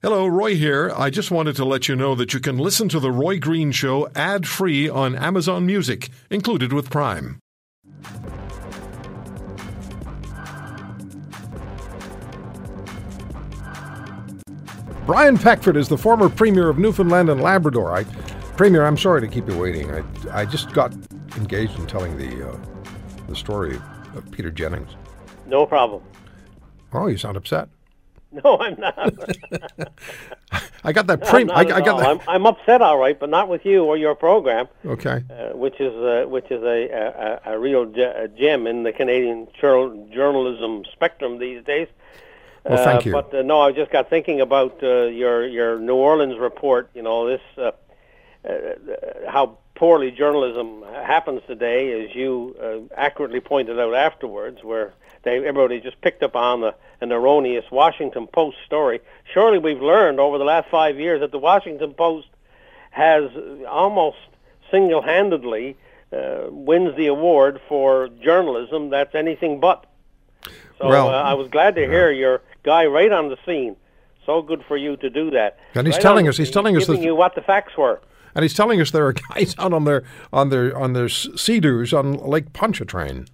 Hello, Roy here. I just wanted to let you know that you can listen to The Roy Green Show ad free on Amazon Music, included with Prime. Brian Peckford is the former Premier of Newfoundland and Labrador. I, Premier, I'm sorry to keep you waiting. I, I just got engaged in telling the, uh, the story of Peter Jennings. No problem. Oh, you sound upset. No, I'm not. I got that prem. I, I, got. That. I'm, I'm upset, all right, but not with you or your program, Okay. uh, which is uh, which is a a, a real gem in the Canadian jour- journalism spectrum these days. Well, thank Uh, you. But uh, no, I just got thinking about uh, your your New Orleans report. You know this uh, uh, how poorly journalism happens today, as you uh, accurately pointed out afterwards, where they everybody just picked up on the, an erroneous Washington Post story. Surely we've learned over the last five years that the Washington Post has almost single-handedly uh, wins the award for journalism that's anything but. So Well, uh, I was glad to hear your guy right on the scene. So good for you to do that. And he's Right telling on us- he's telling us giving that- you what the facts were. And he's telling us there are guys out on their on their on their sea-doos on Lake Pontchartrain.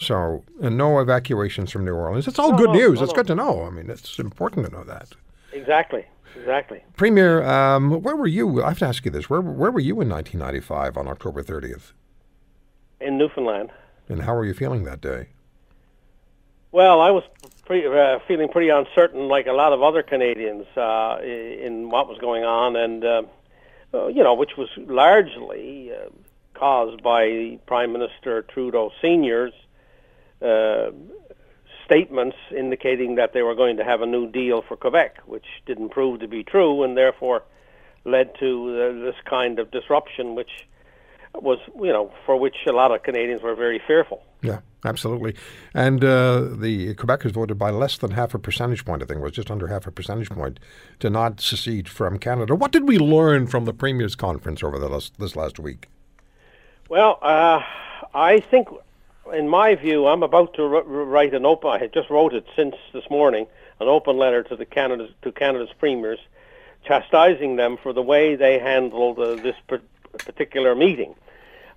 So, and no evacuations from New Orleans. It's all No, good no, news. no, it's good to know. I mean, it's important to know that. Exactly. Exactly. Premier, um, where were you? I have to ask you this. Where where were you in 1995 on October 30th? In Newfoundland. And how were you feeling that day? Well, I was pretty, uh, feeling pretty uncertain, like a lot of other Canadians, uh, in what was going on, and uh, uh, you know, which was largely uh, caused by Prime Minister Trudeau Senior's uh, statements indicating that they were going to have a new deal for Quebec, which didn't prove to be true, and therefore led to uh, this kind of disruption, which was, you know, for which a lot of Canadians were very fearful. Yeah, absolutely. And uh, the Quebecers voted by less than half a percentage point, I think it was just under half a percentage point, to not secede from Canada. What did we learn from the Premier's conference over the last, this last week? Well, uh, I think, in my view, I'm about to r- write an open. I had just wrote it since this morning, an open letter to the Canada to Canada's premiers, chastising them for the way they handled uh, this par- particular meeting.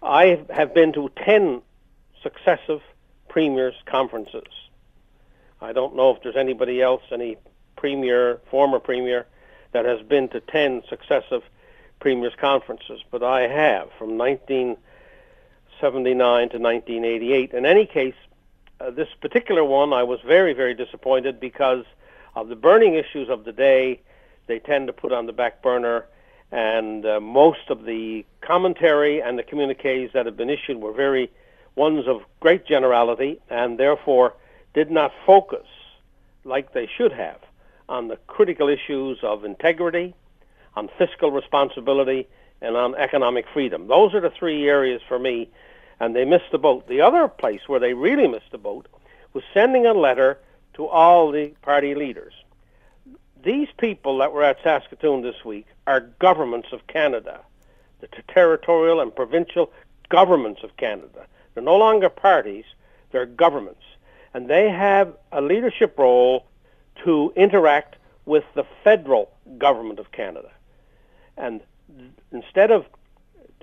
I have been to ten successive premiers conferences. I don't know if there's anybody else, any premier, former premier, that has been to ten successive premiers conferences, but I have from 1979 to 1988. In any case, uh, this particular one, I was very, very disappointed because of the burning issues of the day. They tend to put on the back burner, and uh, most of the commentary and the communiques that have been issued were very ones of great generality, and therefore did not focus like they should have on the critical issues of integrity, on fiscal responsibility, and on economic freedom. Those are the three areas for me, and they missed the boat. The other place where they really missed the boat was sending a letter to all the party leaders. These people that were at Saskatoon this week are governments of Canada, the territorial and provincial governments of Canada. They're no longer parties, they're governments. And they have a leadership role to interact with the federal government of Canada. And instead of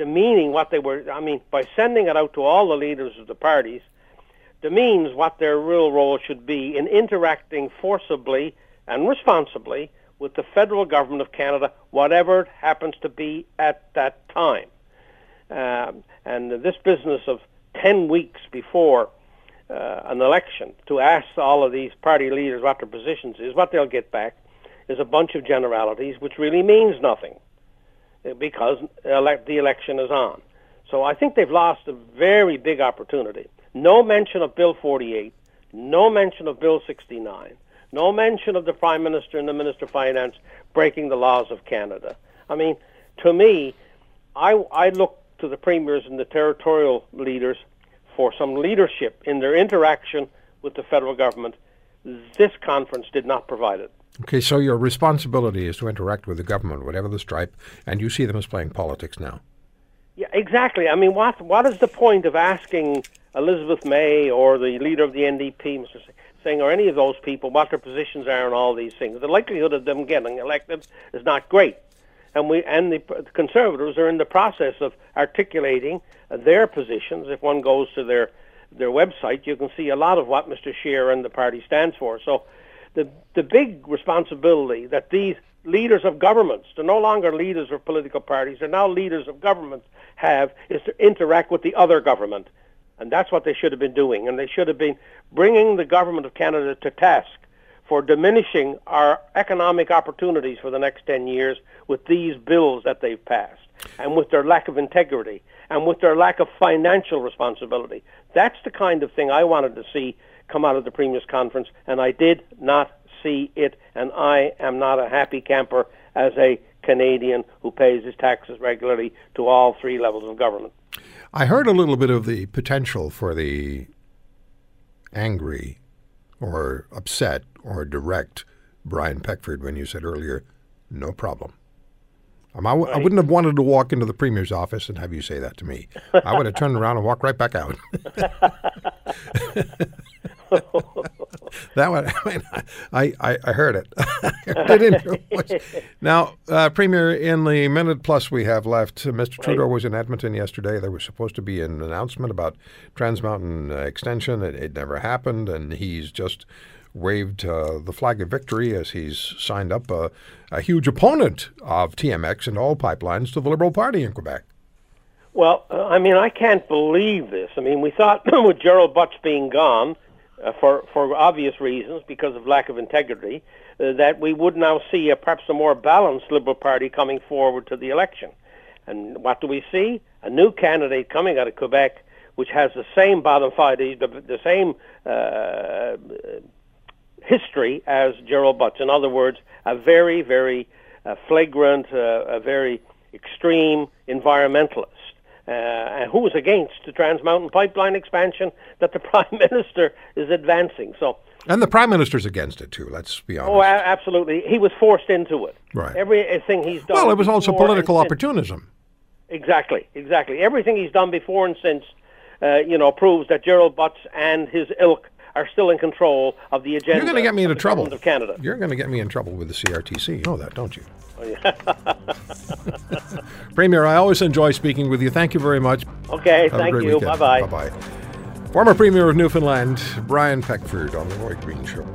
demeaning what they were, I mean, by sending it out to all the leaders of the parties, demeans what their real role should be in interacting forcibly and responsibly with the federal government of Canada, whatever it happens to be at that time. Um, and this business of 10 weeks before uh, an election to ask all of these party leaders what their positions is, what they'll get back is a bunch of generalities, which really means nothing because uh, elect- the election is on. So I think they've lost a very big opportunity. No mention of Bill 48, no mention of Bill 69, no mention of the Prime Minister and the Minister of Finance breaking the laws of Canada. I mean, to me, I, I look to the premiers and the territorial leaders for some leadership in their interaction with the federal government. This conference did not provide it. Okay, so your responsibility is to interact with the government, whatever the stripe, and you see them as playing politics now. Yeah, exactly. I mean, what what is the point of asking Elizabeth May or the leader of the NDP, Mr. Singh, or any of those people, what their positions are on all these things. The likelihood of them getting elected is not great. And we and the, conservatives are in the process of articulating their positions. If one goes to their their website, you can see a lot of what Mr. Scheer and the party stands for. So, the the big responsibility that these leaders of governments, they're no longer leaders of political parties, they're now leaders of governments, have is to interact with the other government. And that's what they should have been doing. And they should have been bringing the government of Canada to task for diminishing our economic opportunities for the next 10 years with these bills that they've passed and with their lack of integrity and with their lack of financial responsibility. That's the kind of thing I wanted to see come out of the Premier's Conference, and I did not see it, and I am not a happy camper as a Canadian who pays his taxes regularly to all three levels of government. I heard a little bit of the potential for the angry or upset or direct Brian Peckford when you said earlier, no problem. Um, I, w- right. I wouldn't have wanted to walk into the premier's office and have you say that to me. I would have turned around and walked right back out. that one, I mean, I, I, I heard it. it now, uh, Premier, in the minute plus we have left, Mr. Right. Trudeau was in Edmonton yesterday. There was supposed to be an announcement about Trans Mountain uh, extension. It, it, never happened, and he's just waved uh, the flag of victory as he's signed up a, a huge opponent of TMX and all pipelines to the Liberal Party in Quebec. Well, uh, I mean, I can't believe this. I mean, we thought with Gerald Butts being gone, uh, for for obvious reasons because of lack of integrity, uh, that we would now see a, perhaps a more balanced Liberal Party coming forward to the election. And what do we see? A new candidate coming out of Quebec, which has the same bottom five, the, the same uh, history as Gerald Butts. In other words, a very, very uh, flagrant, uh, a very extreme environmentalist uh, who was against the Trans Mountain Pipeline expansion that the Prime Minister is advancing. So. And the Prime Minister's against it too. Let's be honest. Oh, absolutely. He was forced into it. Right. Everything he's done. Well, it was also political opportunism. Exactly. Exactly. Everything he's done before and since, uh, you know, proves that Gerald Butts and his ilk are still in control of the agenda. You're going to get me into trouble. Of Canada. You're going to get me in trouble with the CRTC. You know that, don't you? Oh, yeah. Premier, I always enjoy speaking with you. Thank you very much. Okay, Have thank you. Bye bye. Bye bye. Former Premier of Newfoundland, Brian Peckford on The Roy Green Show.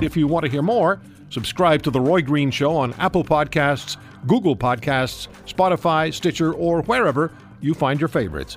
If you want to hear more, subscribe to The Roy Green Show on Apple Podcasts, Google Podcasts, Spotify, Stitcher, or wherever you find your favorites.